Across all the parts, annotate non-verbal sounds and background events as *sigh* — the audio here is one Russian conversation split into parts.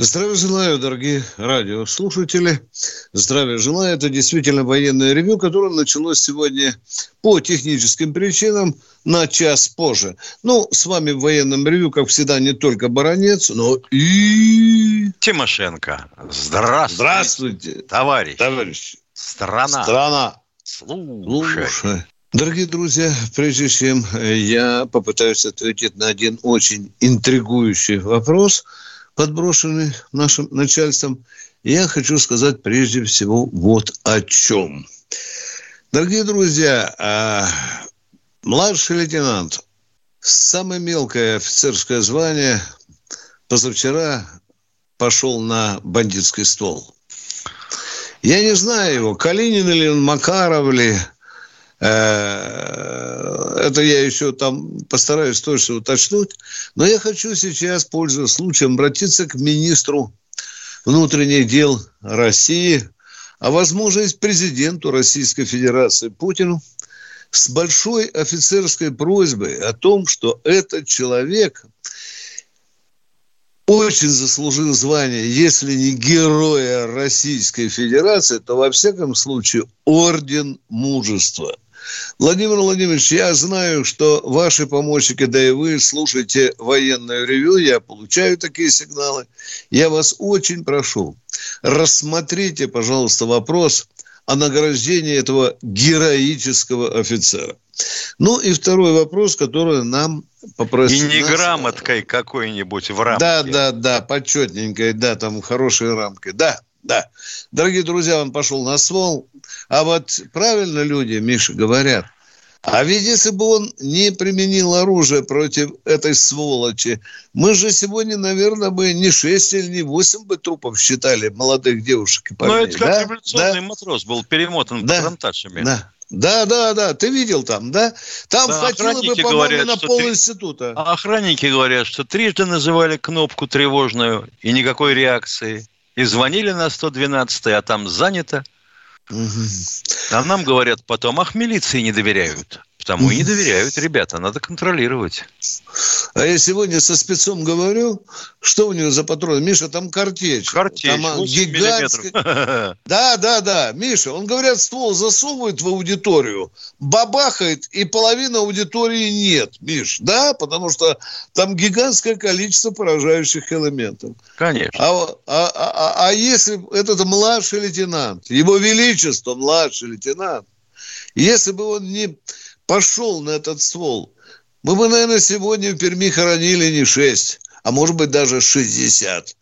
Здравия желаю, дорогие радиослушатели. Здравия желаю. Это действительно военное ревю, которое началось сегодня по техническим причинам на час позже. Ну, с вами в военном ревю, как всегда, не только Баранец, но и... Тимошенко. Здравствуйте. Здравствуйте. Товарищ. Товарищ. Страна. Страна. Слушай. Слушай. Дорогие друзья, прежде чем я попытаюсь ответить на один очень интригующий вопрос, подброшенный нашим начальством, я хочу сказать прежде всего вот о чем. Дорогие друзья, а, младший лейтенант, самое мелкое офицерское звание, позавчера пошел на бандитский ствол. Я не знаю его, Калинин или он, Макаров ли, это я еще там постараюсь точно уточнить. Но я хочу сейчас, пользуясь случаем, обратиться к министру внутренних дел России, а возможно и президенту Российской Федерации Путину с большой офицерской просьбой о том, что этот человек очень заслужил звание, если не героя Российской Федерации, то во всяком случае орден мужества – Владимир Владимирович, я знаю, что ваши помощники, да и вы слушаете военное ревю, я получаю такие сигналы. Я вас очень прошу, рассмотрите, пожалуйста, вопрос о награждении этого героического офицера. Ну и второй вопрос, который нам попросили. И не грамоткой какой-нибудь в рамке. Да, да, да, почетненькой, да, там хорошей рамкой. Да, да. Дорогие друзья, он пошел на ствол. А вот правильно люди, Миша, говорят, а ведь если бы он не применил оружие против этой сволочи, мы же сегодня, наверное, бы не 6 или не 8 бы трупов считали молодых девушек и парней. Ну, это как да? революционный да? матрос был перемотан да? патронташами. Да. Да, да, да, ты видел там, да? Там да, хватило бы, по-моему, на пол три... института. А охранники говорят, что трижды называли кнопку тревожную и никакой реакции. И звонили на 112, а там занято. А нам говорят потом, ах, милиции не доверяют. Потому и не доверяют, ребята, надо контролировать. А я сегодня со спецом говорю, что у него за патрон? Миша, там картечь. Картечь, там а, гигантская... *laughs* Да, да, да. Миша, он, говорят, ствол засовывает в аудиторию, бабахает, и половины аудитории нет, Миш. Да, потому что там гигантское количество поражающих элементов. Конечно. А, а, а, а если этот младший лейтенант, его величество младший лейтенант, если бы он не пошел на этот ствол, мы бы, наверное, сегодня в Перми хоронили не 6, а может быть даже 60.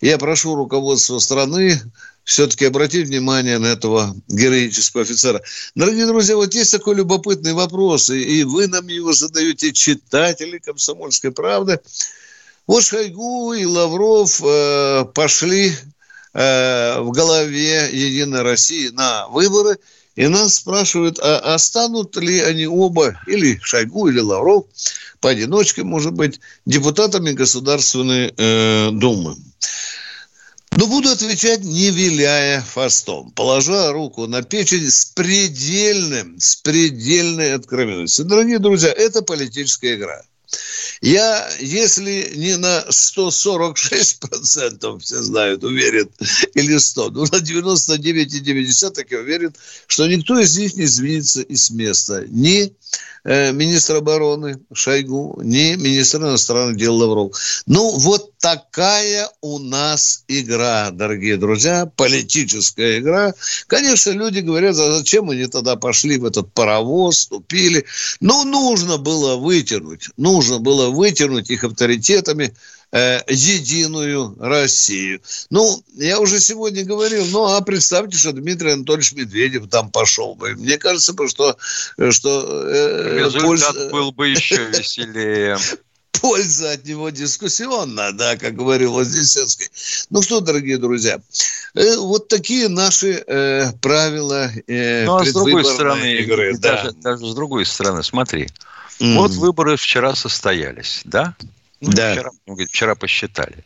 Я прошу руководство страны все-таки обратить внимание на этого героического офицера. Дорогие друзья, вот есть такой любопытный вопрос, и вы нам его задаете, читатели «Комсомольской правды». Вот Шойгу и Лавров э, пошли э, в голове Единой России на выборы – и нас спрашивают, а, а ли они оба, или Шойгу, или Лавров, поодиночке, может быть, депутатами Государственной э, Думы. Но буду отвечать, не виляя фастом, положа руку на печень с предельным, с предельной откровенностью. Дорогие друзья, это политическая игра. Я, если не на 146%, все знают, уверен, или 100, ну, на 99,9 я уверен, что никто из них не сдвинется из места. Ни э, министр обороны Шойгу, ни министр иностранных дел Лавров. Ну, вот такая у нас игра, дорогие друзья, политическая игра. Конечно, люди говорят, а зачем они тогда пошли в этот паровоз, вступили. Ну, нужно было вытянуть, нужно было вытянуть их авторитетами э, единую Россию. Ну, я уже сегодня говорил, ну, а представьте, что Дмитрий Анатольевич Медведев там пошел бы. Мне кажется, что... что э, Результат польза... был бы еще веселее. *laughs* польза от него дискуссионная, да, как говорил Вознесенский. Ну что, дорогие друзья, э, вот такие наши э, правила э, Ну, а с другой стороны, игры, даже, да. даже с другой стороны, смотри, mm. вот выборы вчера состоялись, да? Ну, да. Вчера, он говорит, вчера посчитали.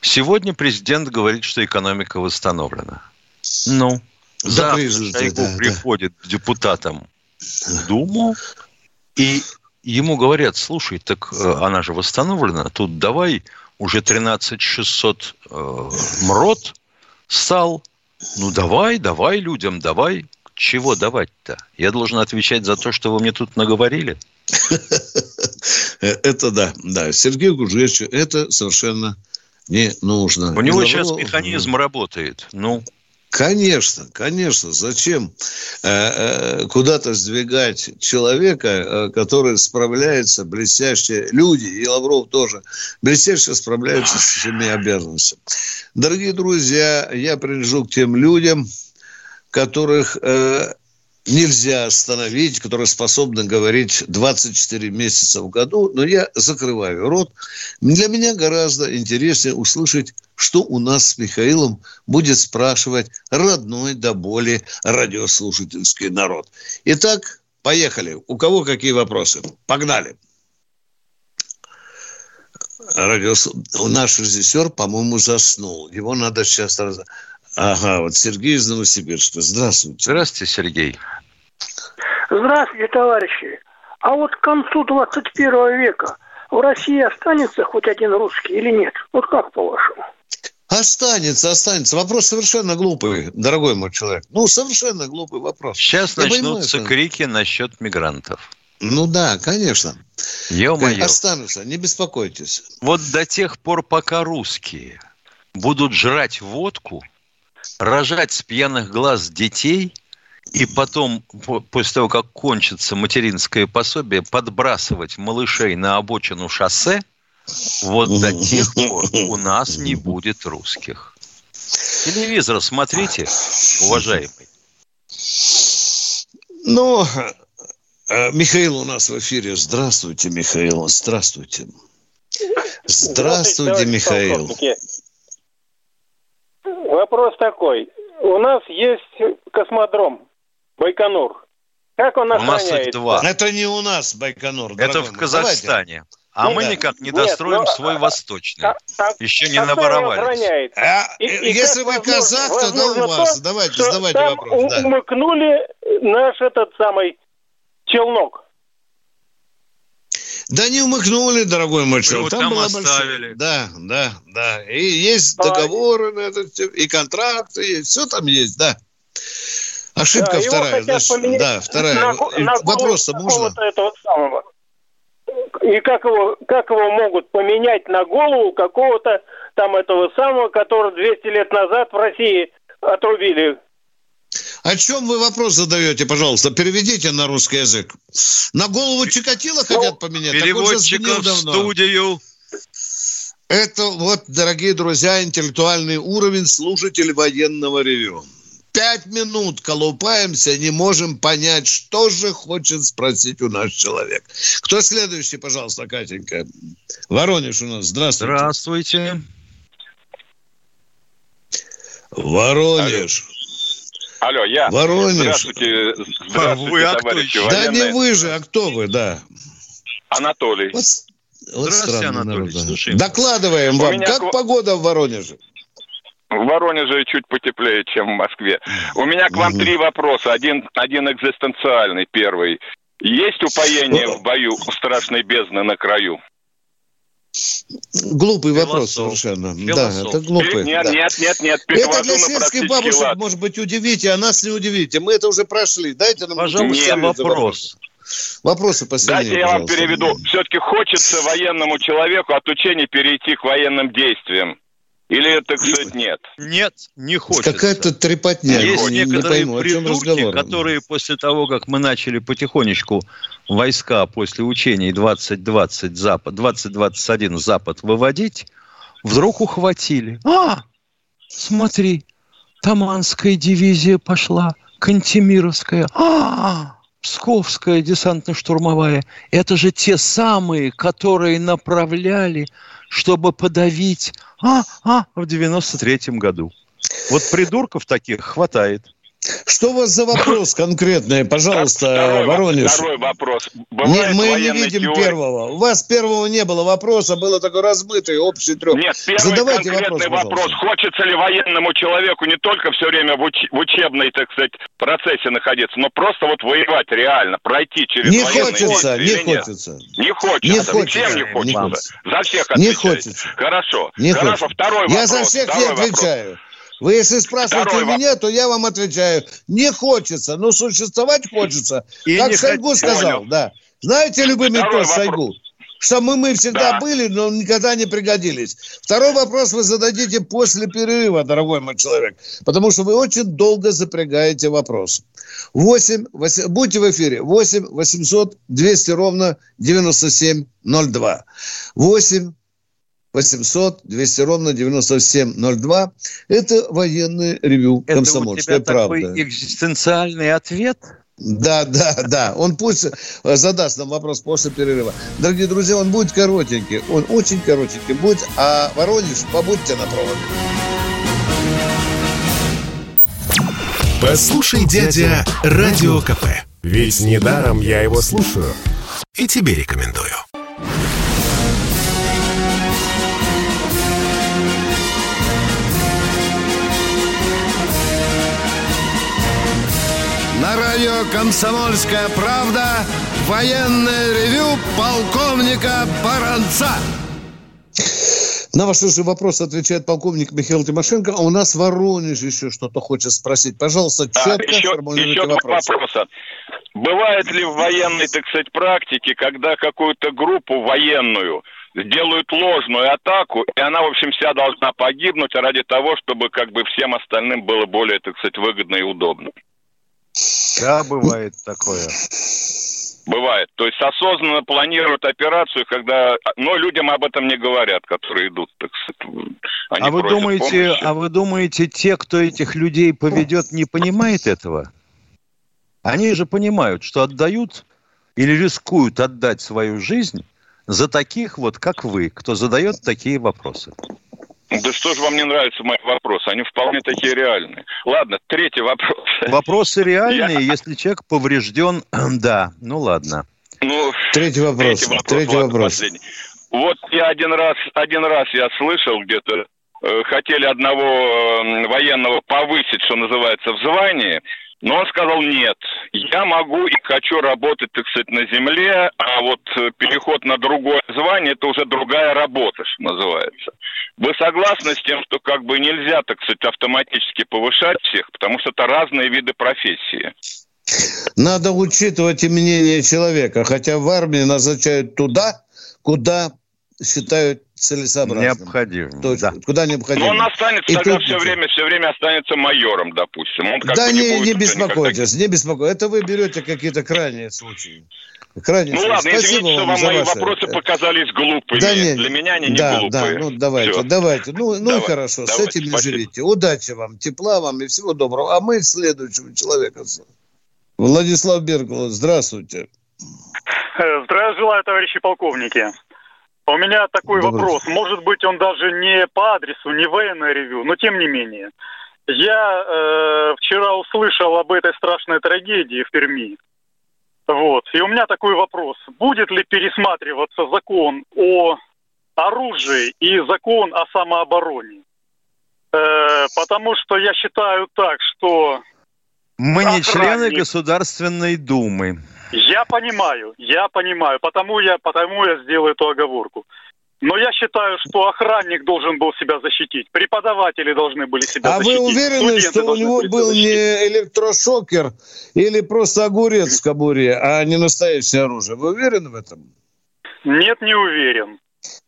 Сегодня президент говорит, что экономика восстановлена. Ну, да, завтра Шойгу да, приходит да. к депутатам в Думу, и ему говорят, слушай, так э, она же восстановлена, тут давай уже 13 600 э, МРОД стал, ну давай, давай людям, давай. Чего давать-то? Я должен отвечать за то, что вы мне тут наговорили? *laughs* Это да, да. Сергею Гужевичу это совершенно не нужно. У него сейчас механизм работает. Ну, Конечно, конечно. Зачем э, э, куда-то сдвигать человека, э, который справляется, блестяще, люди, и Лавров тоже, блестяще справляются с своими обязанностями. Дорогие друзья, я принадлежу к тем людям, которых э, нельзя остановить, которые способны говорить 24 месяца в году, но я закрываю рот. Для меня гораздо интереснее услышать, что у нас с Михаилом будет спрашивать родной до боли радиослушательский народ. Итак, поехали. У кого какие вопросы? Погнали. Радиос... Наш режиссер, по-моему, заснул. Его надо сейчас... Ага, вот Сергей из Новосибирска. Здравствуйте. Здравствуйте, Сергей. Здравствуйте, товарищи. А вот к концу 21 века в России останется хоть один русский или нет? Вот как по-вашему? Останется, останется. Вопрос совершенно глупый, дорогой мой человек. Ну, совершенно глупый вопрос. Сейчас Я начнутся понимаю, крики насчет мигрантов. Ну да, конечно. Ё-моё. Останутся, не беспокойтесь. Вот до тех пор, пока русские будут жрать водку, рожать с пьяных глаз детей – и потом, после того, как кончится материнское пособие, подбрасывать малышей на обочину шоссе, вот до тех пор у нас не будет русских. Телевизор смотрите, уважаемый. Ну, э, Михаил у нас в эфире. Здравствуйте, Михаил. Здравствуйте. Здравствуйте, Михаил. Вопрос такой. У нас есть космодром Байконур. Как он? У нас их два. Это не у нас Байконур. Это в Казахстане. Давайте. А ну, мы да. никак не достроим Нет, но, свой восточный. А, а, Еще не наворовались. А, и, и если вы казах, то да у вас. То, давайте, задавайте вопрос. Да. умыкнули наш этот самый челнок. Да не умыкнули, дорогой мой человек. Там, там была оставили. Большая... Да, да, да. И есть договоры на это, и контракты, и все там есть, да. Ошибка да, вторая. Значит, поменять да, вторая. На, на Вопрос-то можно? Этого самого. И как его, как его могут поменять на голову какого-то там этого самого, который 200 лет назад в России отрубили о чем вы вопрос задаете, пожалуйста? Переведите на русский язык. На голову Чикатило ну, хотят поменять? Переводчиков в студию. Это вот, дорогие друзья, интеллектуальный уровень слушателей военного ревю пять минут колупаемся, не можем понять, что же хочет спросить у нас человек. Кто следующий, пожалуйста, Катенька? Воронеж у нас. Здравствуйте. Здравствуйте. Воронеж. Алло, я. Воронеж. Здравствуйте, здравствуйте вы, а товарищи кто? Да не вы же, а кто вы, да. Анатолий. Вот, вот Здравствуйте, Анатолий. Народ, да. Докладываем у вам, как к... погода в Воронеже? В Воронеже чуть потеплее, чем в Москве. У меня к вам угу. три вопроса. Один, один экзистенциальный, первый. Есть упоение в бою у страшной бездны на краю? Глупый Философ. вопрос совершенно. Философ. Да, это глупый. Нет, да. нет, нет, нет. Это для сельских бабушек, лад. может быть, удивите, а нас не удивите. Мы это уже прошли. Дайте нам Пожалуйста, вопрос. вопрос. Вопросы последние, Дайте я вам переведу. Все-таки хочется военному человеку от учения перейти к военным действиям. Или, так сказать, нет? Нет, не хочется. Какая-то трепотня. Есть не, некоторые не пойму, придурки, которые после того, как мы начали потихонечку войска после учений 2020 Запад, 2021 Запад выводить, вдруг ухватили. А, смотри, Таманская дивизия пошла, Кантемировская. А, Псковская десантно-штурмовая, это же те самые, которые направляли, чтобы подавить, а, а, в 93-м году. Вот придурков таких хватает. Что у вас за вопрос конкретный, пожалуйста, *laughs* второй, Воронеж? Второй вопрос. Бывает не, мы не видим теории... первого. У вас первого не было вопроса, было такой размытый, общий трех. Нет, первый Задавайте конкретный вопрос, вопрос. Хочется ли военному человеку не только все время в, уч... в учебной, так сказать, процессе находиться, но просто вот воевать реально, пройти через не хочется, не хочется. Не хочется. Не хочется. Всем не хочется. Не хочется. За всех отвечаете. Не хочется. Хорошо. Не Хорошо, хочется. второй Я вопрос. за всех не отвечаю. Вопрос. Вы если спрашиваете Второй меня, вопрос. то я вам отвечаю. Не хочется, но существовать хочется. И как Шойгу хочу. сказал, Понял. да. Знаете любимый тост Шойгу? Что мы, мы всегда да. были, но никогда не пригодились. Второй вопрос вы зададите после перерыва, дорогой мой человек. Потому что вы очень долго запрягаете вопрос. 8, 8, будьте в эфире. 8 800 200 ровно 9702. 8 800 200 ровно 9702. Это военный ревю Это комсомольская у тебя правда. такой экзистенциальный ответ? Да, да, да. Он пусть э, задаст нам вопрос после перерыва. Дорогие друзья, он будет коротенький. Он очень коротенький будет. А Воронеж, побудьте на проводе. Послушай, дядя, Радио КП. Ведь недаром я его слушаю. И тебе рекомендую. Радио «Комсомольская правда» военное ревю полковника Баранца. На ваш же вопрос отвечает полковник Михаил Тимошенко. А у нас Воронеж еще что-то хочет спросить. Пожалуйста, четко а, еще, еще вопрос. вопроса. Бывает ли в военной, так сказать, практике, когда какую-то группу военную делают ложную атаку, и она, в общем, вся должна погибнуть ради того, чтобы как бы всем остальным было более, так сказать, выгодно и удобно? Да, бывает такое. Бывает. То есть осознанно планируют операцию, когда... Но людям об этом не говорят, которые идут, так сказать. Они а вы думаете, помощи. а вы думаете, те, кто этих людей поведет, не понимает этого? Они же понимают, что отдают или рискуют отдать свою жизнь за таких вот, как вы, кто задает такие вопросы. Да что же вам не нравятся мои вопросы? Они вполне такие реальные. Ладно, третий вопрос. Вопросы реальные, Я... если человек поврежден, *clears throat* да, ну ладно. Ну, третий вопрос. Третий вопрос. Третий вопрос. Последний. Вот я один раз, один раз я слышал где-то, э, хотели одного э, военного повысить, что называется, в звании, но он сказал, нет, я могу и хочу работать, так сказать, на земле, а вот э, переход на другое звание – это уже другая работа, что называется. Вы согласны с тем, что как бы нельзя, так сказать, автоматически повышать всех, потому что это разные виды профессии? Надо учитывать и мнение человека, хотя в армии назначают туда, куда считают целесообразным. Необходимым. Точно. Да. Куда необходимо. Но он останется и тогда тут... все время, все время останется майором, допустим. Он да не, не, не беспокойтесь, никогда... не беспокойтесь. Это вы берете какие-то крайние случаи. Крайне ну ладно, Спасибо извините, что вам мои ваши... вопросы показались глупыми. Да, нет, Для меня они не да, глупые. Да, ну давайте, Все. давайте. Ну, ну давай, хорошо, давайте, с этим спасибо. живите. Удачи вам, тепла вам и всего доброго. А мы следующего человека. Владислав Беркулов, здравствуйте. Здравия желаю, товарищи полковники. У меня такой Добрый. вопрос. Может быть, он даже не по адресу, не военное ревю, но тем не менее. Я э, вчера услышал об этой страшной трагедии в Перми. Вот. И у меня такой вопрос. Будет ли пересматриваться закон о оружии и закон о самообороне? Э, потому что я считаю так, что... Мы не члены Государственной Думы. Я понимаю, я понимаю, потому я, потому я сделаю эту оговорку. Но я считаю, что охранник должен был себя защитить, преподаватели должны были себя а защитить. А вы уверены, что у него был не электрошокер или просто огурец в кобуре, а не настоящее оружие? Вы уверены в этом? Нет, не уверен.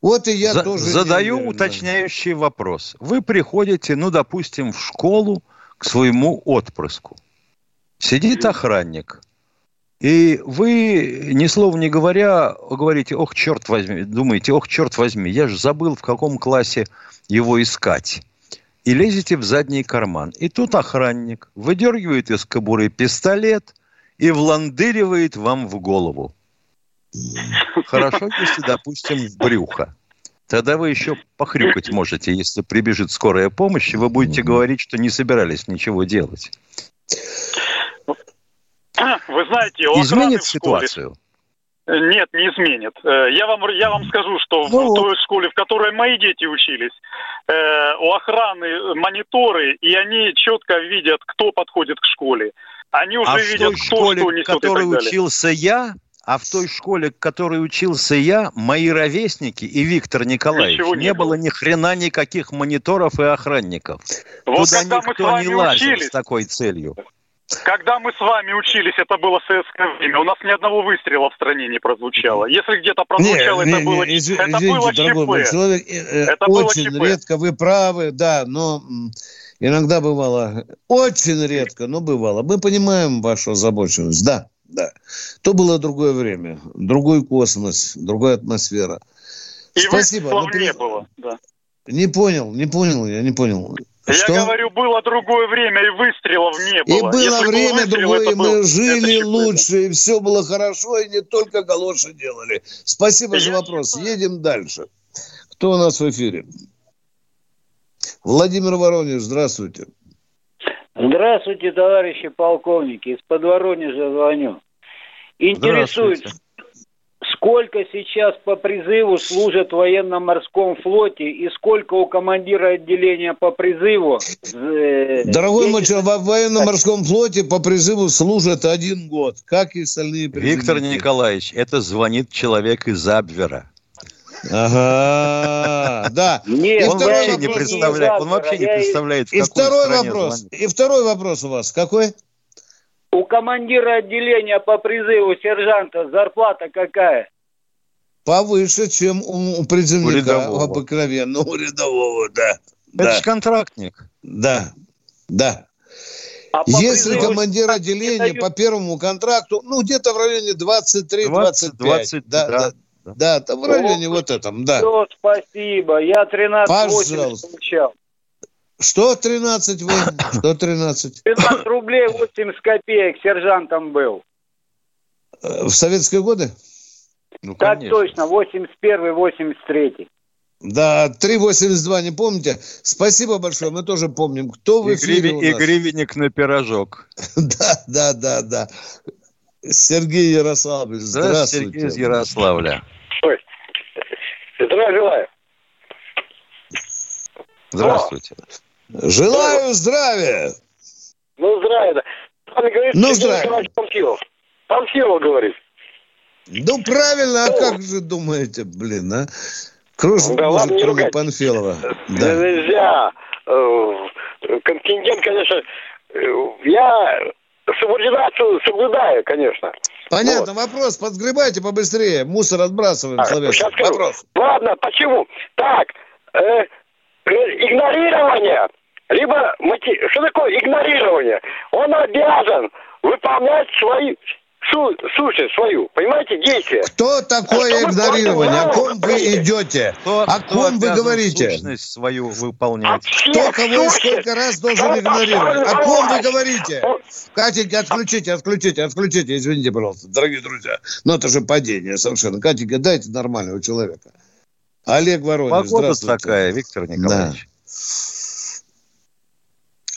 Вот и я За- тоже. Задаю уверен, уточняющий вопрос. Вы приходите, ну, допустим, в школу к своему отпрыску. Сидит охранник, и вы, ни слова не говоря, говорите, ох, черт возьми, думаете, ох, черт возьми, я же забыл, в каком классе его искать. И лезете в задний карман. И тут охранник выдергивает из кобуры пистолет и вландыривает вам в голову. Хорошо, если, допустим, в брюхо. Тогда вы еще похрюкать можете, если прибежит скорая помощь, и вы будете говорить, что не собирались ничего делать. *clears throat* Вы знаете, изменит ситуацию? Нет, не изменит. Э, я вам, я вам скажу, что ну, в той школе, в которой мои дети учились, э, у охраны мониторы, и они четко видят, кто подходит к школе. Они уже а видят, в той кто школе, что несет в которой учился я, а в той школе, в которой учился я, мои ровесники и Виктор Николаевич, Ничего не, не было. было ни хрена никаких мониторов и охранников. Вот Туда никто не лазил учились, с такой целью. Когда мы с вами учились, это было советское время. У нас ни одного выстрела в стране не прозвучало. Если где-то прозвучало, не, это, не, было, не, из, это извините, было дорогой мой человек, э, это очень было редко, вы правы, да, но иногда бывало, очень редко, но бывало. Мы понимаем вашу озабоченность, да, да. То было другое время, другой космос, другая атмосфера. И Спасибо. Но не было, да. Не понял, не понял, я не понял. Что? Я говорю, было другое время, и выстрелов не было. И было Если время выстрел, другое, и мы был, жили лучше, и все было хорошо, и не только галоши делали. Спасибо Я за вопрос. Считаю. Едем дальше. Кто у нас в эфире? Владимир Воронеж, здравствуйте. Здравствуйте, товарищи полковники. Из-под Воронежа звоню. Интересует, сколько сейчас по призыву служат в военно-морском флоте и сколько у командира отделения по призыву? Э, Дорогой мой человек, в военно-морском флоте по призыву служат один год, как и остальные призывники. Виктор Николаевич, это звонит человек из Абвера. Ага, да. *laughs* Нет, он вообще не представляет, он вообще не представляет, в и второй вопрос, И второй вопрос у вас какой? У командира отделения по призыву сержанта зарплата какая? Повыше, чем у призывника у обыкновенного, у рядового, да. Это да. же контрактник. Да, да. А Если призыву... командир отделения по первому контракту, ну, где-то в районе 23-25. 20, да, да, да, да. Да, там в районе О, вот этом, да. Все, спасибо. Я 13 получал. Что 13 вы? Что 13? 15 рублей 80 копеек сержантом был. Э, в советские годы? Ну, так конечно. точно, 81 83 да, 3,82, не помните? Спасибо большое, мы тоже помним. Кто в эфире и, и гривенник на пирожок. *laughs* да, да, да, да. Сергей Ярославович, здравствуйте. Сергей из Ярославля. Ой, здравия желаю. Здравствуйте. Желаю здравия. Ну, здравия. Говорит, ну, здравия. Панфилов. Панфилов говорит. Ну, правильно, а как же думаете, блин, а? Кружит да, ладно, Панфилова. Да. Нельзя. Э, контингент, конечно, э, я субординацию соблюдаю, конечно. Понятно, вот. вопрос, подгребайте побыстрее, мусор отбрасываем, а, Сейчас Вопрос. Ладно, почему? Так, э, игнорирование, либо что такое игнорирование? Он обязан выполнять свои су, сущность свою, понимаете, действия. Кто такое а игнорирование? О ком вы идете? Кто, о ком вы говорите? Сущность свою выполнять. Кто кого и сколько раз должен игнорировать? О ком вы говорите? Катенька, отключите, отключите, отключите, извините, пожалуйста, дорогие друзья. Но это же падение совершенно. Катенька, дайте нормального человека. Олег Воронеж, Погода здравствуйте. такая, Виктор Николаевич. Да.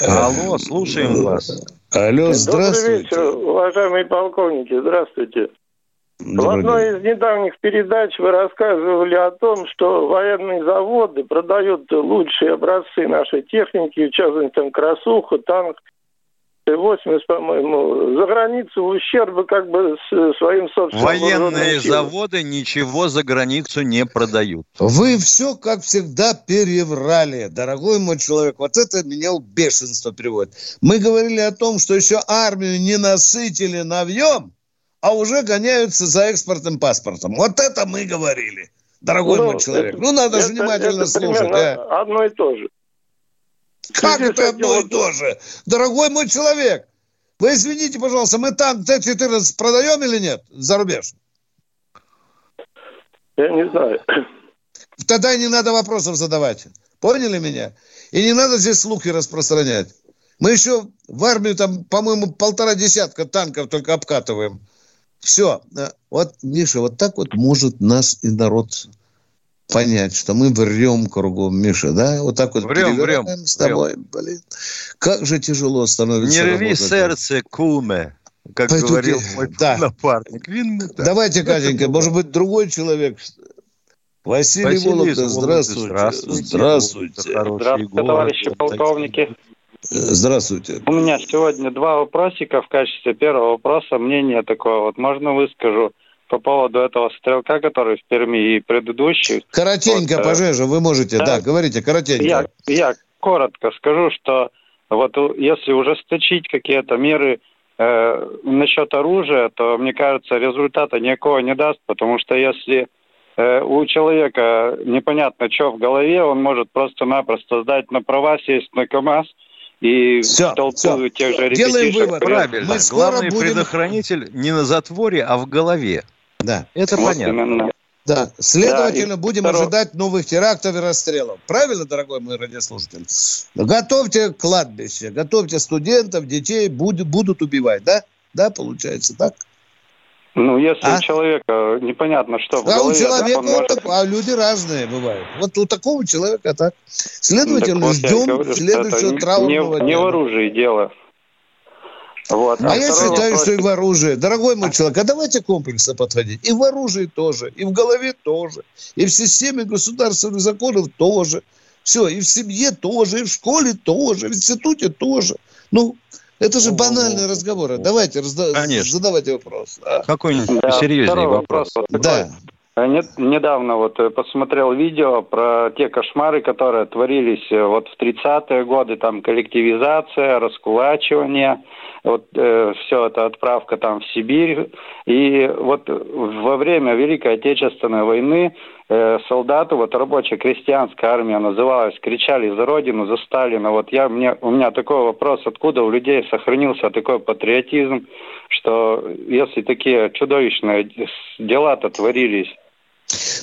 Алло, слушаем вас. Алло, здравствуйте. Добрый вечер, уважаемые полковники, здравствуйте. Добрый В одной день. из недавних передач вы рассказывали о том, что военные заводы продают лучшие образцы нашей техники, в частности, там, красуху, танк, 80, по-моему, за границу ущерба как бы своим собственным... Военные заводы ничего за границу не продают. Вы все, как всегда, переврали, дорогой мой человек. Вот это меня в бешенство приводит. Мы говорили о том, что еще армию не насытили навьем, а уже гоняются за экспортным паспортом. Вот это мы говорили, дорогой ну, мой человек. Это, ну, надо это, же внимательно это слушать. А? Одно и то же. Как это одно и то же? Дорогой мой человек, вы извините, пожалуйста, мы танк Т-14 продаем или нет за рубеж? Я не знаю. Тогда не надо вопросов задавать. Поняли меня? И не надо здесь слухи распространять. Мы еще в армию там, по-моему, полтора десятка танков только обкатываем. Все. Вот, Миша, вот так вот может нас и народ понять, что мы врем кругом, Миша, да? Вот так вот врем, врем, с тобой, врем. блин. Как же тяжело становится Не рви сердце, куме, как Пойду говорил мой да. напарник. Давайте, Катенька, может быть, другой человек Василий, Василий Вологда, здравствуйте. Здравствуйте. Здравствуйте. Здравствуйте, товарищи полковники. Здравствуйте. У меня сегодня два вопросика в качестве первого вопроса. Мнение такое вот можно выскажу по поводу этого стрелка, который в Перми и предыдущих. Коротенько, вот, э, пожеже, вы можете, да, да говорите, коротенько. Я, я коротко скажу, что вот если ужесточить какие-то меры э, насчет оружия, то, мне кажется, результата никакого не даст, потому что если Э, у человека непонятно, что в голове, он может просто-напросто сдать на права, сесть на КАМАЗ и все, толпу все. тех же Делаем вывод. Правильно. Мы Главный будем... предохранитель не на затворе, а в голове. Да. Это вот понятно. Именно. Да, следовательно, да, будем второй... ожидать новых терактов и расстрелов. Правильно, дорогой мой радиослушатель? Готовьте кладбище, готовьте студентов, детей, будут, будут убивать, да? Да, получается так? Ну, если а? у человека непонятно, что в а голове... у человека он может... а люди разные бывают. Вот у такого человека так. Следовательно, так вот ждем говорю, следующего траурного не, не в оружии дело. Вот. А, а я считаю, вопрос... что и в оружии. Дорогой мой человек, а давайте комплексно подходить. И в оружии тоже, и в голове тоже, и в системе государственных законов тоже. Все, и в семье тоже, и в школе тоже, в институте тоже. Ну, это же банальные разговоры. Давайте разда... задавайте вопрос. А? Какой-нибудь да, серьезнее вопрос. вопрос. Да. Недавно вот э, посмотрел видео про те кошмары, которые творились э, вот в 30-е годы, там коллективизация, раскулачивание, вот э, все это отправка там в Сибирь. И вот во время Великой Отечественной войны э, солдаты, вот рабочая крестьянская армия называлась, кричали за Родину, за Сталина. Вот я, мне, у меня такой вопрос, откуда у людей сохранился такой патриотизм, что если такие чудовищные дела-то творились,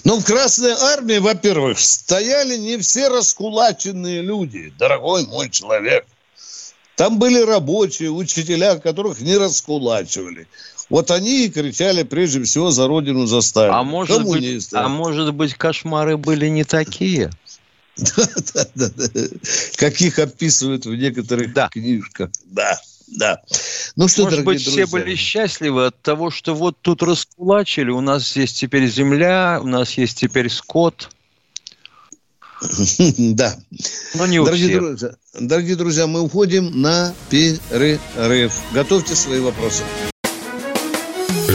но в Красной Армии, во-первых, стояли не все раскулаченные люди, дорогой мой человек. Там были рабочие, учителя, которых не раскулачивали. Вот они и кричали прежде всего за родину, за Сталина. А может, быть, а может быть, кошмары были не такие? *laughs* Да, да, да, да. Каких описывают в некоторых да. книжках. Да, да. Ну что, Может быть, друзья? все были счастливы от того, что вот тут раскулачили, у нас есть теперь земля, у нас есть теперь скот. *laughs* Да. Но не у дорогие всех. Друзья, дорогие друзья, мы уходим на перерыв. Готовьте свои вопросы.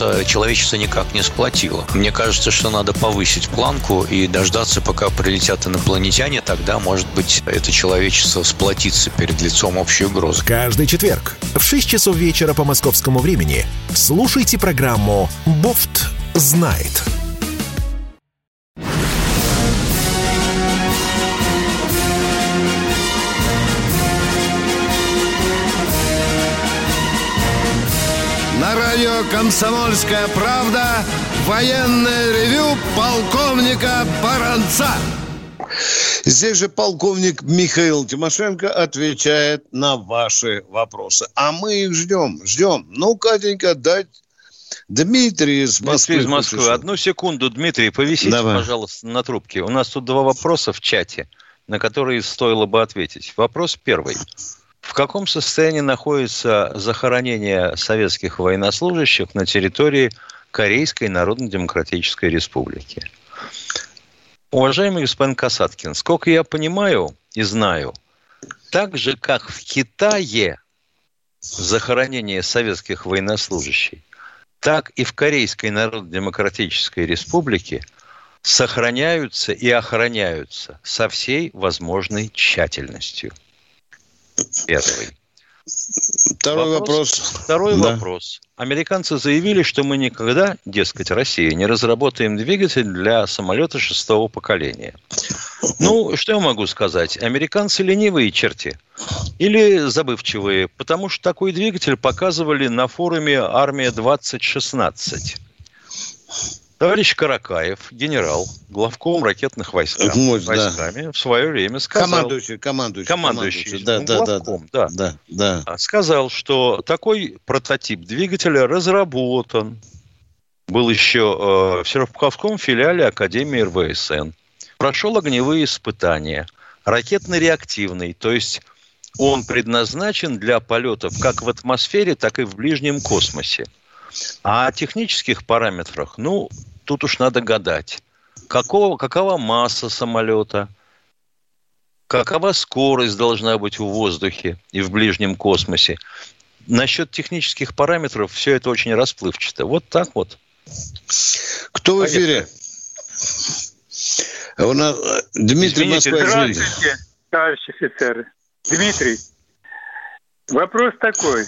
э, человечество никак не сплотило. Мне кажется, что надо повысить планку и дождаться, пока прилетят инопланетяне, тогда, может быть, это человечество сплотится перед лицом общей угрозы. Каждый четверг в 6 часов вечера по московскому времени слушайте программу «Бофт знает». «Комсомольская правда» Военное ревю полковника Баранца. Здесь же полковник Михаил Тимошенко отвечает на ваши вопросы. А мы их ждем, ждем. Ну, Катенька, дать Дмитрий из Москвы. Дмитрий из Москвы. Одну секунду, Дмитрий, повисите, Давай. пожалуйста, на трубке. У нас тут два вопроса в чате, на которые стоило бы ответить. Вопрос первый. В каком состоянии находится захоронение советских военнослужащих на территории Корейской Народно-Демократической Республики. Уважаемый господин Касаткин, сколько я понимаю и знаю, так же, как в Китае захоронение советских военнослужащих, так и в Корейской Народно-Демократической Республике сохраняются и охраняются со всей возможной тщательностью. Первый. Второй вопрос. вопрос. Второй да. вопрос. Американцы заявили, что мы никогда, дескать, Россия, не разработаем двигатель для самолета шестого поколения. Ну, что я могу сказать? Американцы ленивые черти или забывчивые, потому что такой двигатель показывали на форуме «Армия-2016». Товарищ Каракаев, генерал, главком ракетных войск, Мощь, войсками, да. в свое время сказал... Командующий, командующий. Командующий, командующий да, ну, да, главком, да, да, да, да. Сказал, что такой прототип двигателя разработан. Был еще э, в Серпуховском филиале Академии РВСН. Прошел огневые испытания. Ракетно-реактивный, то есть он предназначен для полетов как в атмосфере, так и в ближнем космосе. А о технических параметрах, ну, тут уж надо гадать. Какого, какова масса самолета, какова скорость должна быть в воздухе и в ближнем космосе. Насчет технических параметров все это очень расплывчато. Вот так вот. Кто в эфире? У нас э, Дмитрий Извините, Москва. Здравствуйте, товарищи офицеры. Дмитрий, вопрос такой.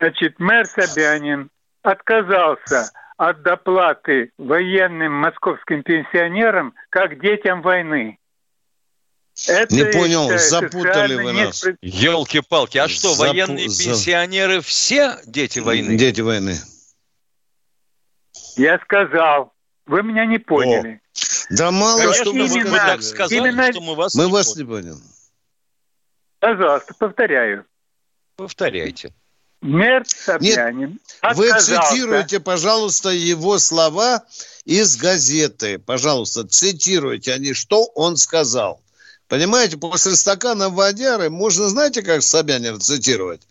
Значит, мэр Собянин отказался от доплаты военным московским пенсионерам как детям войны. Это, не понял, запутали вы нас. Елки-палки, а что, Запу... военные пенсионеры все дети войны? Дети войны. Я сказал, вы меня не поняли. О. Да мало Конечно, что мы, именно, вы так сказали, именно... что мы вас Мы не вас поняли. не поняли. Пожалуйста, повторяю. Повторяйте. Мэр Собянин Нет, вы цитируете, пожалуйста, его слова из газеты. Пожалуйста, цитируйте они, что он сказал. Понимаете, после стакана водяры можно, знаете, как Собянин цитировать?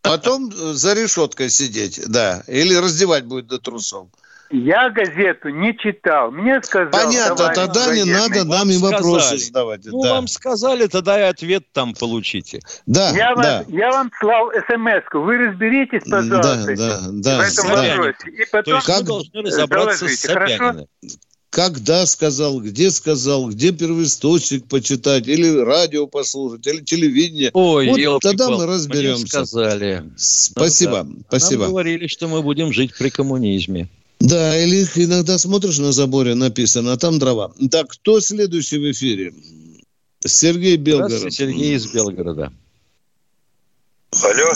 Потом за решеткой сидеть, да, или раздевать будет до трусов. Я газету не читал. Мне сказал... Понятно, тогда не надо нам и вопросы задавать. Ну, да. вам сказали, тогда и ответ там получите. Да, я, да. Вам, я вам слал смс -ку. Вы разберитесь, пожалуйста, да, да, в этом да. вопросе. И потом То есть как... вы должны разобраться доложите, с Собяниным. Когда сказал, где сказал, где первоисточник почитать, или радио послушать, или телевидение. Ой, вот тогда мы разберемся. Мне сказали. Спасибо, ну, да. спасибо. Нам говорили, что мы будем жить при коммунизме. Да, или иногда смотришь на заборе написано, а там дрова. Так, кто следующий в эфире? Сергей Белгород. Сергей из Белгорода. Алло.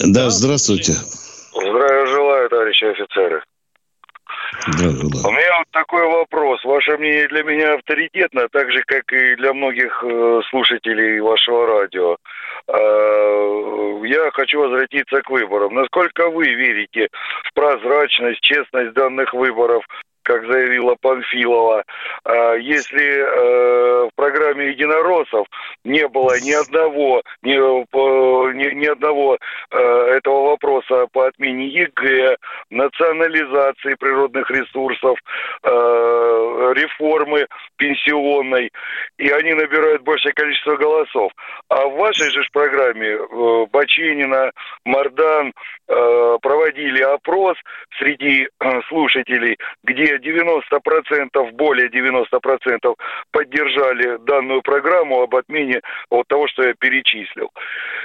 Да, здравствуйте. Здравия желаю, товарищи офицеры. Здравия желаю. У меня вот такой вопрос. Ваше мнение для меня авторитетно, так же, как и для многих э, слушателей вашего радио. Э, я хочу возвратиться к выборам. Насколько вы верите в прозрачность, честность данных выборов как заявила Панфилова, а, если э, в программе единороссов не было ни одного, ни, ни, ни одного э, этого вопроса по отмене ЕГЭ, национализации природных ресурсов, э, реформы пенсионной, и они набирают большее количество голосов. А в вашей же программе Бачинина, Мардан проводили опрос среди слушателей, где 90%, более 90% поддержали данную программу об отмене вот того, что я перечислил.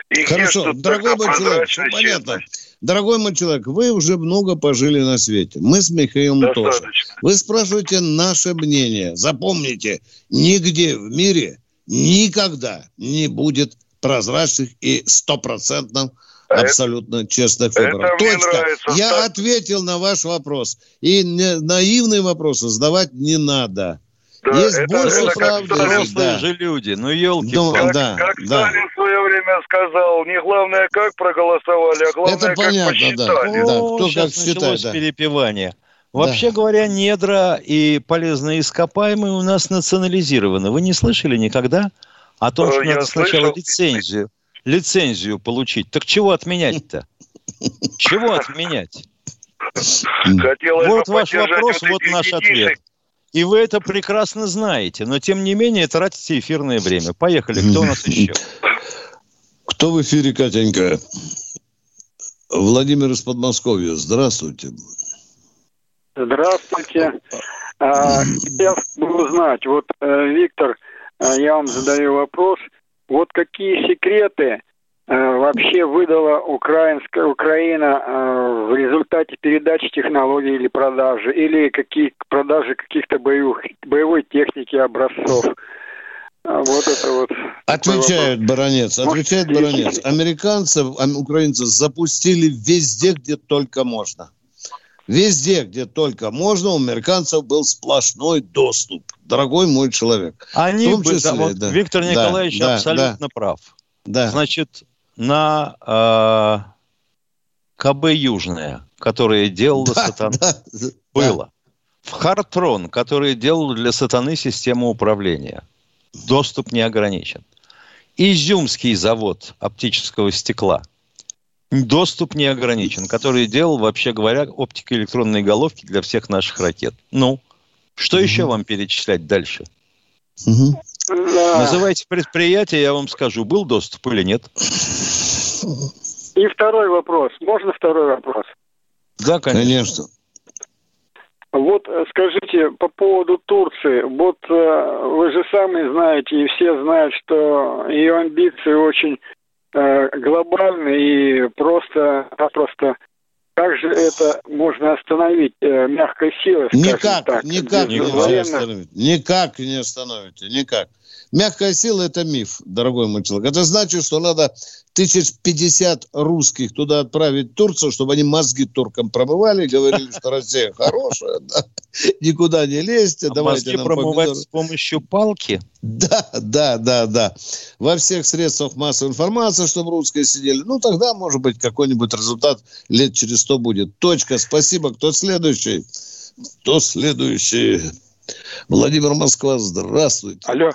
И Хорошо, дорогой мой человек, все понятно. Дорогой мой человек, вы уже много пожили на свете. Мы с Михаилом Достаточно. тоже. Вы спрашиваете наше мнение. Запомните, нигде в мире никогда не будет прозрачных и стопроцентных абсолютно честных выборов. Точка. Я так... ответил на ваш вопрос. И наивные вопросы задавать не надо. Да, есть это, больше это правды. Взрослые да. же люди, ну елки ну, как, да, как да. Сталин в свое время сказал, не главное, как проголосовали, а главное, это понятно, как посчитали. Да, да. Кто Сейчас как считает, да. перепевание. Вообще да. говоря, недра и полезные ископаемые у нас национализированы. Вы не слышали никогда о том, что Я надо слышал. сначала лицензию? лицензию получить. Так чего отменять-то? Чего отменять? Хотелось вот ваш вопрос, вот, вот наш ответ. И вы это прекрасно знаете, но тем не менее тратите эфирное время. Поехали, кто у нас еще? *laughs* Кто в эфире, Катенька? Владимир из Подмосковья. Здравствуйте. Здравствуйте. А, хотел бы узнать, вот, э, Виктор, э, я вам задаю вопрос – вот какие секреты вообще выдала украинская Украина э, в результате передачи технологий или продажи, или какие продажи каких-то боевых, боевой техники образцов. А вот это вот. Отвечает баронец, отвечает баронец. Американцев, украинцев запустили везде, где только можно. Везде, где только можно, у американцев был сплошной доступ. Дорогой мой человек. Они в том числе, бы, вот да, Виктор Николаевич да, абсолютно да, прав. Да. Значит, на э, КБ Южная, которое делало да, сатана, да, было. Да. В Хартрон, который делал для сатаны систему управления. Доступ не ограничен. Изюмский завод оптического стекла – доступ не ограничен, который делал, вообще говоря, оптико-электронные головки для всех наших ракет. Ну, что угу. еще вам перечислять дальше? Угу. Называйте предприятие, я вам скажу, был доступ или нет. И второй вопрос. Можно второй вопрос? Да, конечно. конечно. Вот э, скажите по поводу Турции. Вот э, вы же сами знаете, и все знают, что ее амбиции очень Э, глобальный и просто, просто как же это можно остановить э, мягкой силой? Никак, так, никак не военно... остановить. Никак не остановите, никак. Мягкая сила – это миф, дорогой мой человек. Это значит, что надо тысяч пятьдесят русских туда отправить Турцию, чтобы они мозги туркам промывали, говорили, что Россия *laughs* хорошая, да, никуда не лезьте. А мозги промывать помидоры. с помощью палки? Да, да, да, да. Во всех средствах массовой информации, чтобы русские сидели. Ну, тогда, может быть, какой-нибудь результат лет через сто будет. Точка. Спасибо. Кто следующий? Кто следующий? Владимир Москва, здравствуйте. Алло.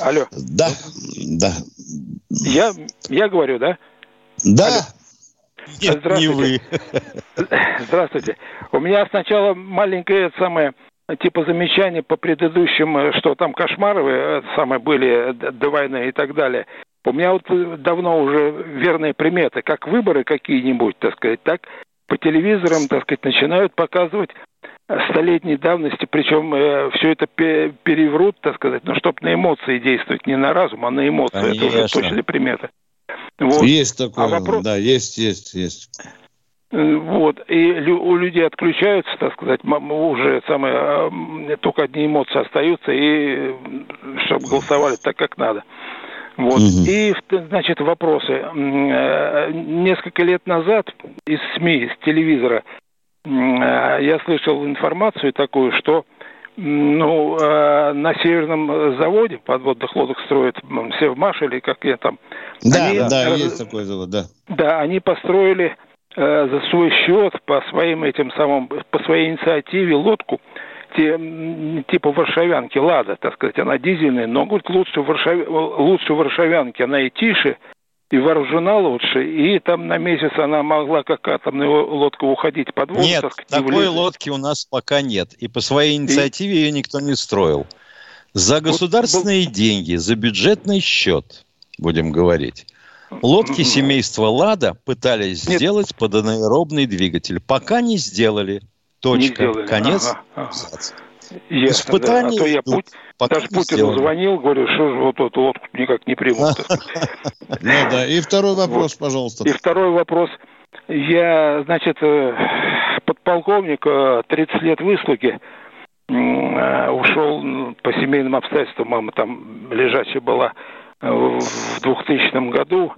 Алло. Да, да. Я, я говорю, да? Да. Алло. Нет, Здравствуйте. не вы. *laughs* Здравствуйте. У меня сначала маленькое самое типа замечание по предыдущим, что там кошмаровые э, самые были до войны и так далее. У меня вот э, давно уже верные приметы, как выборы какие-нибудь, так сказать, так по телевизорам, так сказать, начинают показывать столетней давности, причем э, все это переврут, так сказать, но чтобы на эмоции действовать, не на разум, а на эмоции. Конечно. Это уже точно примета. Вот. Есть такое, а вопрос... да, есть, есть, есть. Э, вот, и у людей отключаются, так сказать, уже самое, только одни эмоции остаются, и чтобы голосовали так, как надо. Вот. Угу. И, значит, вопросы. Э, несколько лет назад из СМИ, из телевизора Э, я слышал информацию такую, что ну, э, на северном заводе подводных лодок строят Севмаш или как я там. Да, они, да, э, есть такой завод, да. Да, они построили за свой счет по своим этим самым, по своей инициативе лодку, типа варшавянки, Лада, так сказать, она дизельная, но говорит, лучше, варшав... лучше варшавянки, она и тише, и вооружена лучше, и там на месяц она могла как атомная лодка уходить под воду. Нет, так, такой лодки у нас пока нет. И по своей инициативе и... ее никто не строил. За государственные вот, деньги, за бюджетный счет, будем говорить. Лодки семейства «Лада» пытались Нет. сделать поданаэробный двигатель. Пока не сделали. Точка. Конец. Ага, ага. Ясно, Испытания да. А то я путь, даже Путину звонил, говорю, что же вот эту лодку никак не примут. *laughs* Ну да, и второй вопрос, пожалуйста. И второй вопрос. Я, значит, э, подполковник, 30 э, лет выслуги, э, ушел по семейным обстоятельствам, мама там лежачая была в 2000 году,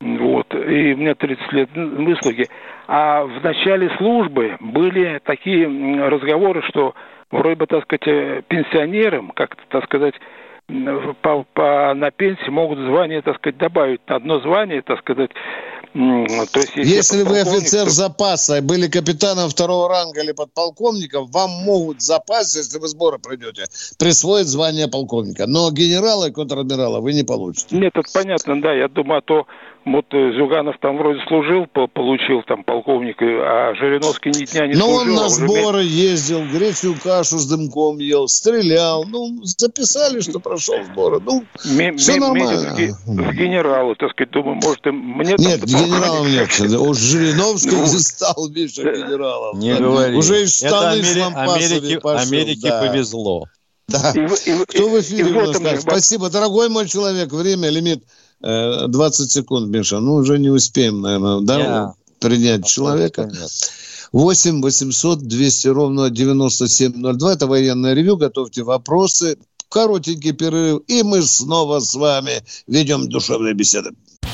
вот, и меня 30 лет выслуги. А в начале службы были такие разговоры, что вроде бы, так сказать, э, пенсионерам, как-то, так сказать, по, по, на пенсии могут звание, так сказать, добавить одно звание, так сказать. То есть, если если вы офицер то... запаса, были капитаном второго ранга или подполковником, вам могут в запасе, если вы сборы пройдете, присвоить звание полковника. Но генерала и контр-адмирала вы не получите. Нет, это понятно, да. Я думаю, а то вот э, Зюганов там вроде служил, получил там полковник, а Жириновский ни дня не Но служил. Но он на а сборы уже... ездил, гречью кашу с дымком ел, стрелял. Ну, записали, что прошел сборы. Ну, М- все нормально. В, в генералы, так сказать, думаю, может, и мне... Нет, генералом нет. Уж Жириновский не стал меньше генералом. Не говори. Уже из штаны Это Амери... Америке, Америке повезло. Да. И, и, Кто в эфире и у нас? Спасибо, дорогой мой человек. Время, лимит э, 20 секунд, Миша. Ну, уже не успеем, наверное, да, yeah. принять человека. 8 800 200 ровно 9702. Это военное ревю. Готовьте вопросы. Коротенький перерыв. И мы снова с вами ведем душевные беседы.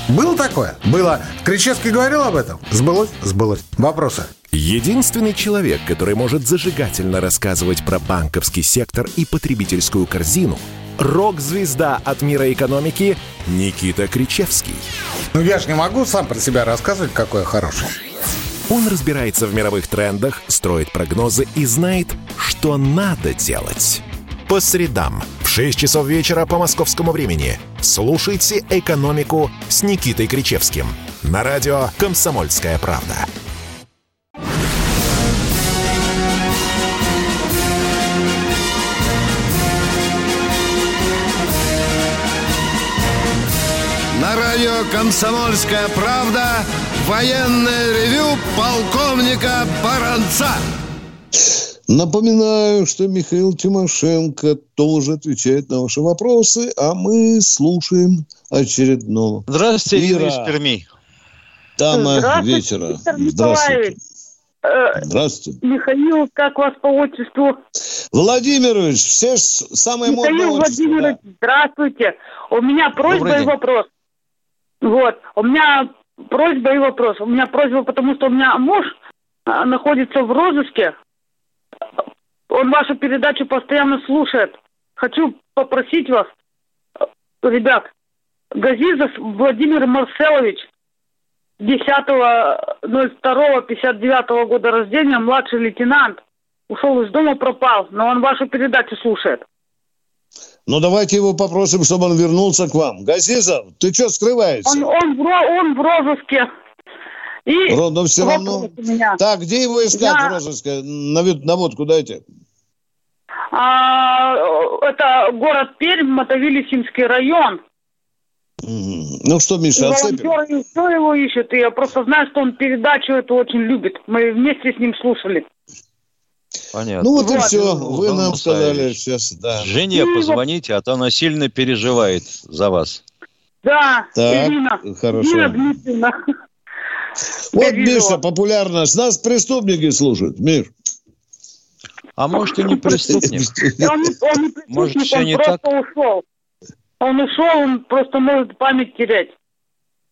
Было такое? Было. Кричевский говорил об этом? Сбылось? Сбылось. Вопросы? Единственный человек, который может зажигательно рассказывать про банковский сектор и потребительскую корзину – рок-звезда от мира экономики Никита Кричевский. Ну я же не могу сам про себя рассказывать, какой я хороший. Он разбирается в мировых трендах, строит прогнозы и знает, что надо делать. По средам в 6 часов вечера по московскому времени слушайте «Экономику» с Никитой Кричевским на радио «Комсомольская правда». Радио «Комсомольская правда» военное ревю полковника Баранца. Напоминаю, что Михаил Тимошенко тоже отвечает на ваши вопросы, а мы слушаем очередного. Здравствуйте, Ира из Перми. Здравствуйте, вечера. Виктор Здравствуйте. Э, Здравствуйте. Михаил, как вас по отчеству? Владимирович, все самое Михаил модное Владимирович, да. здравствуйте. У меня просьба и вопрос. Вот, у меня просьба и вопрос. У меня просьба, потому что у меня муж а, находится в розыске. Он вашу передачу постоянно слушает. Хочу попросить вас, ребят, Газизов Владимир Марселович, 10.02.59 года рождения, младший лейтенант, ушел из дома, пропал, но он вашу передачу слушает. Ну, давайте его попросим, чтобы он вернулся к вам. Газизов, ты что скрываешься? Он, он, в, он в розыске. И но все равно... Так, где его искать Я... в розыске? Навод, наводку дайте. А, это город Пермь, Мотовилищинский район. Ну что, Миша, оцепим? Кто его ищет? Я просто знаю, что он передачу эту очень любит. Мы вместе с ним слушали. Понятно. Ну вот, вот и все. Вы ну, нам сказали сейчас, да. Жене ну, позвоните, а то она сильно переживает за вас. Да, так, Ирина. Хорошо. Ирина Дмитриевна. Вот, Миша, популярность. Нас преступники слушают, Мир. А может и не преступник. Он, он не преступник, может, все он не просто так? ушел. Он ушел, он просто может память терять.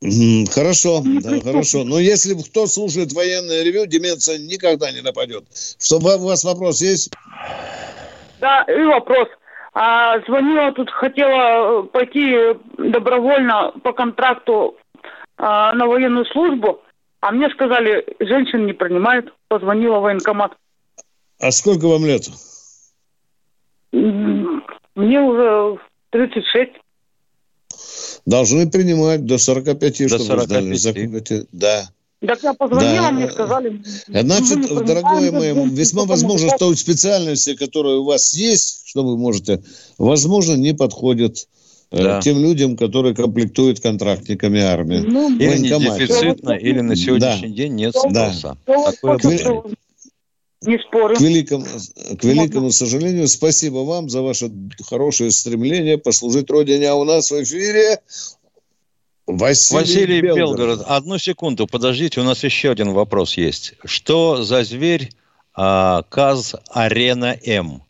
Хорошо, да, хорошо. Но если кто слушает военное ревю, деменция никогда не нападет. Что, у вас вопрос есть? Да, и вопрос. А, звонила тут, хотела пойти добровольно по контракту а, на военную службу, а мне сказали, женщин не принимают. Позвонила в военкомат. А сколько вам лет? Мне уже 36. Должны принимать до 45, до чтобы 45. сдали. Да. Так я позвонила, да. мне сказали... Значит, дорогой мой, весьма возможно, что специальности, которые у вас есть, что вы можете, возможно, не подходят э, да. тем людям, которые комплектуют контрактниками армии. Ну, или не дефицитно, или на сегодняшний да. день нет спроса. Да. Такое не спорю. К великому, к великому сожалению, спасибо вам за ваше хорошее стремление послужить Родине. А у нас в эфире Василий, Василий Белгород. Белгород. Одну секунду, подождите, у нас еще один вопрос есть. Что за зверь а, КАЗ Арена М?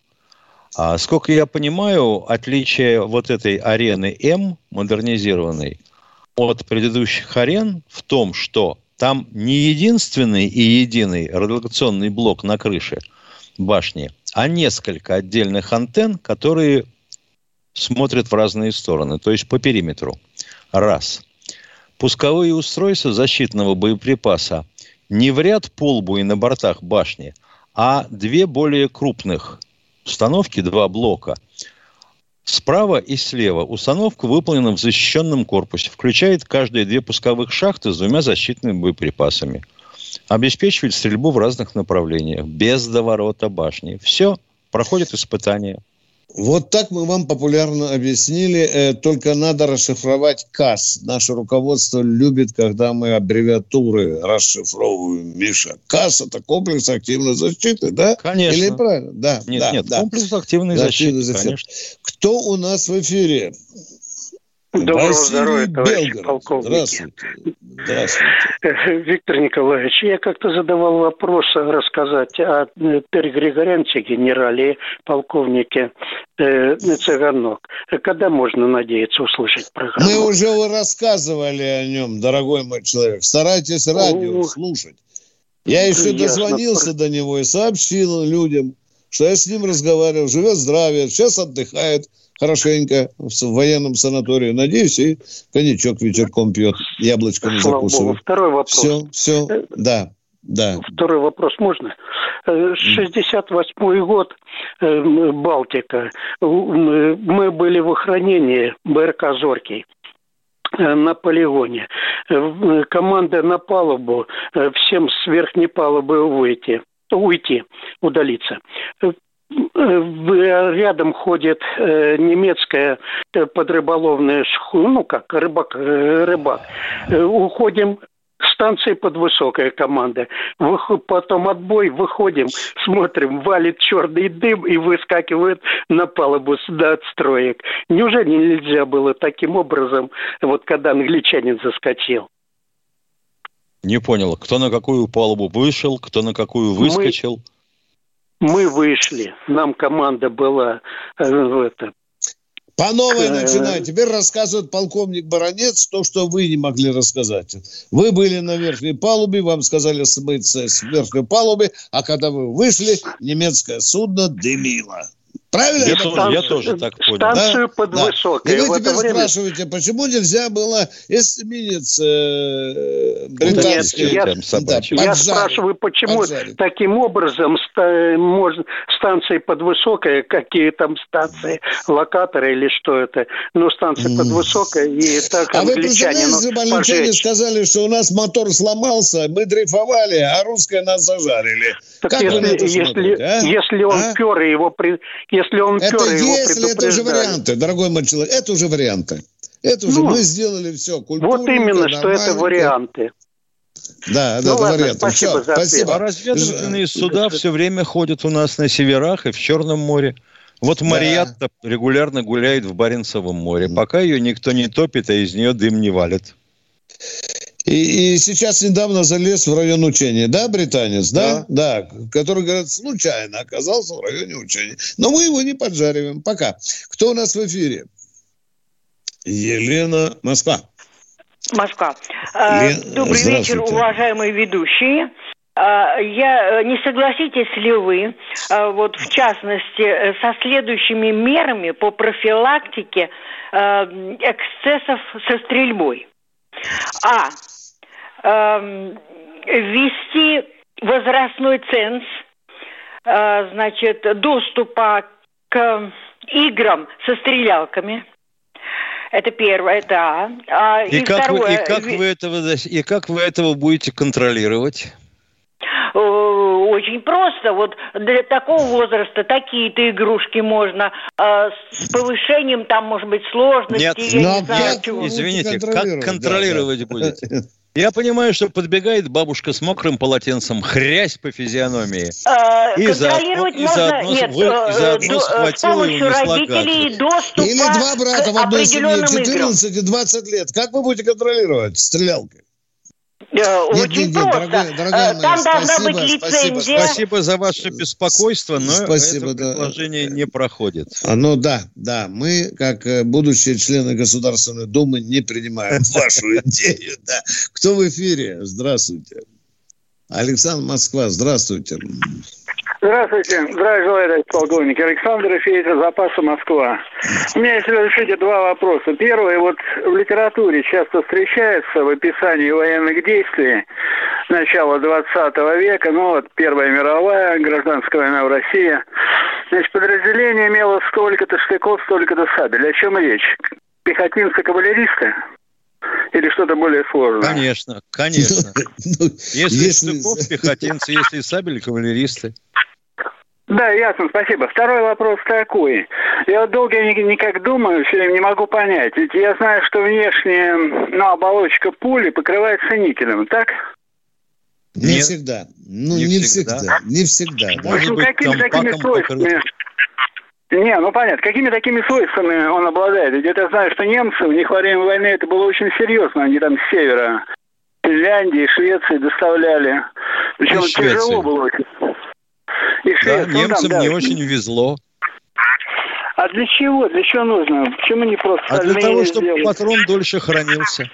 А, сколько я понимаю, отличие вот этой арены М, модернизированной, от предыдущих арен в том, что там не единственный и единый радиолокационный блок на крыше башни, а несколько отдельных антенн, которые смотрят в разные стороны, то есть по периметру. Раз. Пусковые устройства защитного боеприпаса не в ряд полбу и на бортах башни, а две более крупных установки, два блока – Справа и слева установка выполнена в защищенном корпусе. Включает каждые две пусковых шахты с двумя защитными боеприпасами. Обеспечивает стрельбу в разных направлениях, без доворота башни. Все, проходит испытание. Вот так мы вам популярно объяснили, э, только надо расшифровать КАС. Наше руководство любит, когда мы аббревиатуры расшифровываем, Миша. КАС – это комплекс активной защиты, да? Конечно. Или правильно? Да, нет, да, нет, да. комплекс активной защиты, защиты, конечно. Кто у нас в эфире? Доброго Василий здоровья, товарищи Белгород. полковники. Здравствуйте. Здравствуйте. *laughs* Виктор Николаевич, я как-то задавал вопрос рассказать о Терри Григоренце, генерале, полковнике э, Цыганок. Когда можно надеяться услышать программу? Мы уже рассказывали о нем, дорогой мой человек. Старайтесь радио О, слушать. Я еще ясно. дозвонился до него и сообщил людям, что я с ним разговаривал, живет здравие, сейчас отдыхает – хорошенько в военном санатории. Надеюсь, и коньячок вечерком пьет, яблочками Слава закусывает. Богу. Второй вопрос. Все, все, э, да. Да. Второй вопрос можно? 68-й э, год, э, Балтика. Мы были в охранении БРК «Зоркий» на полигоне. Команда на палубу, всем с верхней палубы выйти, уйти, удалиться. Э, рядом ходит э, немецкая э, подрыболовная шхуна, ну как, рыбак, рыбак. Уходим станции под высокая команда. Потом отбой, выходим, смотрим, валит черный дым и выскакивает на палубу до отстроек. Неужели нельзя было таким образом, вот когда англичанин заскочил? Не понял, кто на какую палубу вышел, кто на какую выскочил? Мы мы вышли, нам команда была э, в это, по новой э. Теперь рассказывает полковник Баранец то, что вы не могли рассказать. Вы были на верхней палубе, вам сказали смыться с верхней палубы, а когда вы вышли, немецкое судно дымило. Правильно? Я, тоже, я тоже так понял. Станцию да? под да. высокой. И вы теперь время... спрашиваете, почему нельзя было эсминец э, британский? Нет, я, да, я спрашиваю, почему поджарить. таким образом ста, можно, станции под высокой, какие там станции, локаторы или что это, ну, станции mm. под высокой, и так А вы представляете, ну, англичане сказали, что у нас мотор сломался, мы дрейфовали, а русские нас зажарили. Так как если, если, а? если он а? пер и его если он это пер, если, его это уже варианты, дорогой мой человек, это уже варианты. Это уже ну, мы сделали все. Вот именно, что это варианты. Да, да, ну, это ладно, варианты. Спасибо, все, за спасибо. А разведывательные суда все время ходят у нас на северах и в Черном море. Вот Мариятта да. регулярно гуляет в Баренцевом море, пока ее никто не топит, а из нее дым не валит. И, и сейчас недавно залез в район учения, да, британец, да? Да. да который, говорят, случайно оказался в районе учения. Но мы его не поджариваем. Пока. Кто у нас в эфире? Елена Москва. Москва. А, Лен... Добрый вечер, уважаемые ведущие. А, я э, не согласитесь ли вы, а, вот в частности, э, со следующими мерами по профилактике эксцессов со стрельбой? А э, ввести возрастной ценз, э, значит, доступа к играм со стрелялками. Это первое, это А. и, и, как второе, вы, и, как вы этого, и как вы этого будете контролировать? Э, очень просто. Вот для такого возраста такие-то игрушки можно. А с повышением там, может быть, сложности. Нет, я не знаю, нет, извините, как контролировать да, да. будете? *laughs* Я понимаю, что подбегает бабушка с мокрым полотенцем, хрясь по физиономии. А, и контролировать заодно, можно, и заодно, нет, вы, и заодно до, схватила и родителей доступа Или два брата в одной семье, 14 и 20 лет. Как вы будете контролировать стрелялкой? Очень нет, просто. Дорогая, дорогая моя, Там должна спасибо, быть лицензия. Спасибо, спасибо за ваше беспокойство, но спасибо, это да. предложение не проходит. А, ну да, да. Мы, как э, будущие члены Государственной Думы, не принимаем *laughs* вашу идею. Да. Кто в эфире? Здравствуйте. Александр Москва, здравствуйте. Здравствуйте. Здравия желаю, товарищ полковник. Александр Ефеев, Запаса Москва. У меня, если разрешите, два вопроса. Первый, вот в литературе часто встречается в описании военных действий начала 20 века, ну вот Первая мировая, гражданская война в России. Значит, подразделение имело столько-то штыков, столько-то сабель. О чем речь? Пехотинцы-кавалеристы? Или что-то более сложное? Конечно, конечно. *laughs* Ну, если, если штыков, пехотинцы, если сабель, кавалеристы. Да, ясно, спасибо. Второй вопрос такой. Я вот долго никак думаю, все время не могу понять. Ведь я знаю, что внешняя ну, оболочка пули покрывается никелем, так? Не Нет, всегда. Ну, не, не всегда. всегда. Не всегда. Да. Может быть, какими такими свойствами? Не, ну понятно. Какими такими свойствами он обладает? Ведь я знаю, что немцы, у них во время войны это было очень серьезно. Они там с севера Финляндии, Швеции доставляли. Причем тяжело было очень. И да, ну, немцам там, да. не очень везло. А для чего? Для чего нужно? Почему не просто А для того, чтобы сделать? патрон дольше хранился.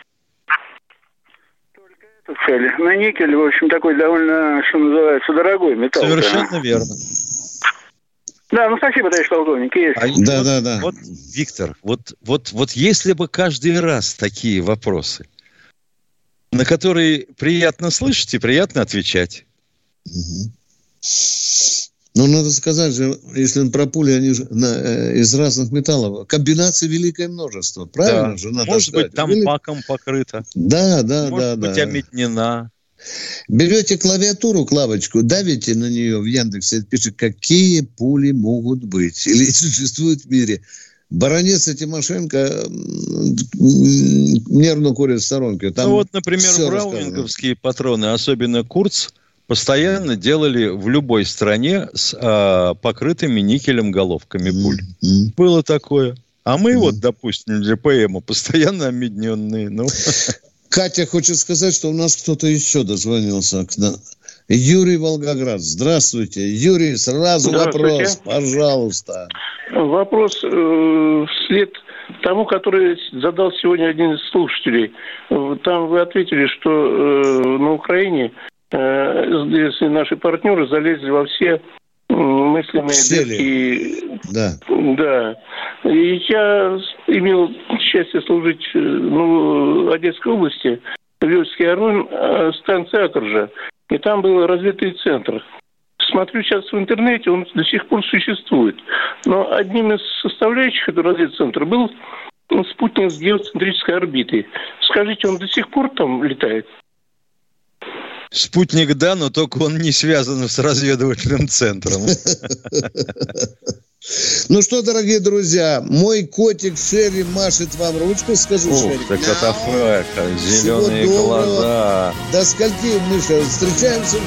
Только цель. На никель, в общем, такой довольно, что называется, дорогой металл. Совершенно да. верно. Да, ну спасибо, товарищ полковник. Есть. А да, вот, да, да. Вот, Виктор, вот, вот, вот если бы каждый раз такие вопросы, на которые приятно слышать и приятно отвечать. Угу. Ну, надо сказать же, если про пули, они же на, э, из разных металлов, комбинаций великое множество, правильно да. же надо Может сказать. быть, там Вели... паком покрыто. Да, да, Может да. быть, да. обметнена. Берете клавиатуру, клавочку, давите на нее в Яндексе, пишет, какие пули могут быть или *laughs* существуют в мире. Баронец и Тимошенко нервно курят в сторонке. Там ну вот, например, браунинговские патроны, особенно Курц, постоянно делали в любой стране с а, покрытыми никелем головками пуль. Mm-hmm. Было такое. А мы mm-hmm. вот, допустим, для ПМа постоянно объединенные. Ну. *laughs* Катя хочет сказать, что у нас кто-то еще дозвонился к нам. Юрий Волгоград. Здравствуйте. Юрий, сразу Здравствуйте. вопрос, пожалуйста. Вопрос э, вслед тому, который задал сегодня один из слушателей. Там вы ответили, что э, на Украине Э, если наши партнеры залезли во все мыслимые дырки. Да. Да. И я имел счастье служить э, ну, в Одесской области, Вельский Орон, э, станция Акржа. И там был развитый центр. Смотрю сейчас в интернете, он до сих пор существует. Но одним из составляющих этого разведцентра был спутник с геоцентрической орбитой. Скажите, он до сих пор там летает? Спутник, да, но только он не связан с разведывательным центром. *laughs* Ну что, дорогие друзья, мой котик Шерри машет вам ручку, скажу, Ух, Шерри. так это фэка, зеленые глаза. До скольки, Миша, встречаемся?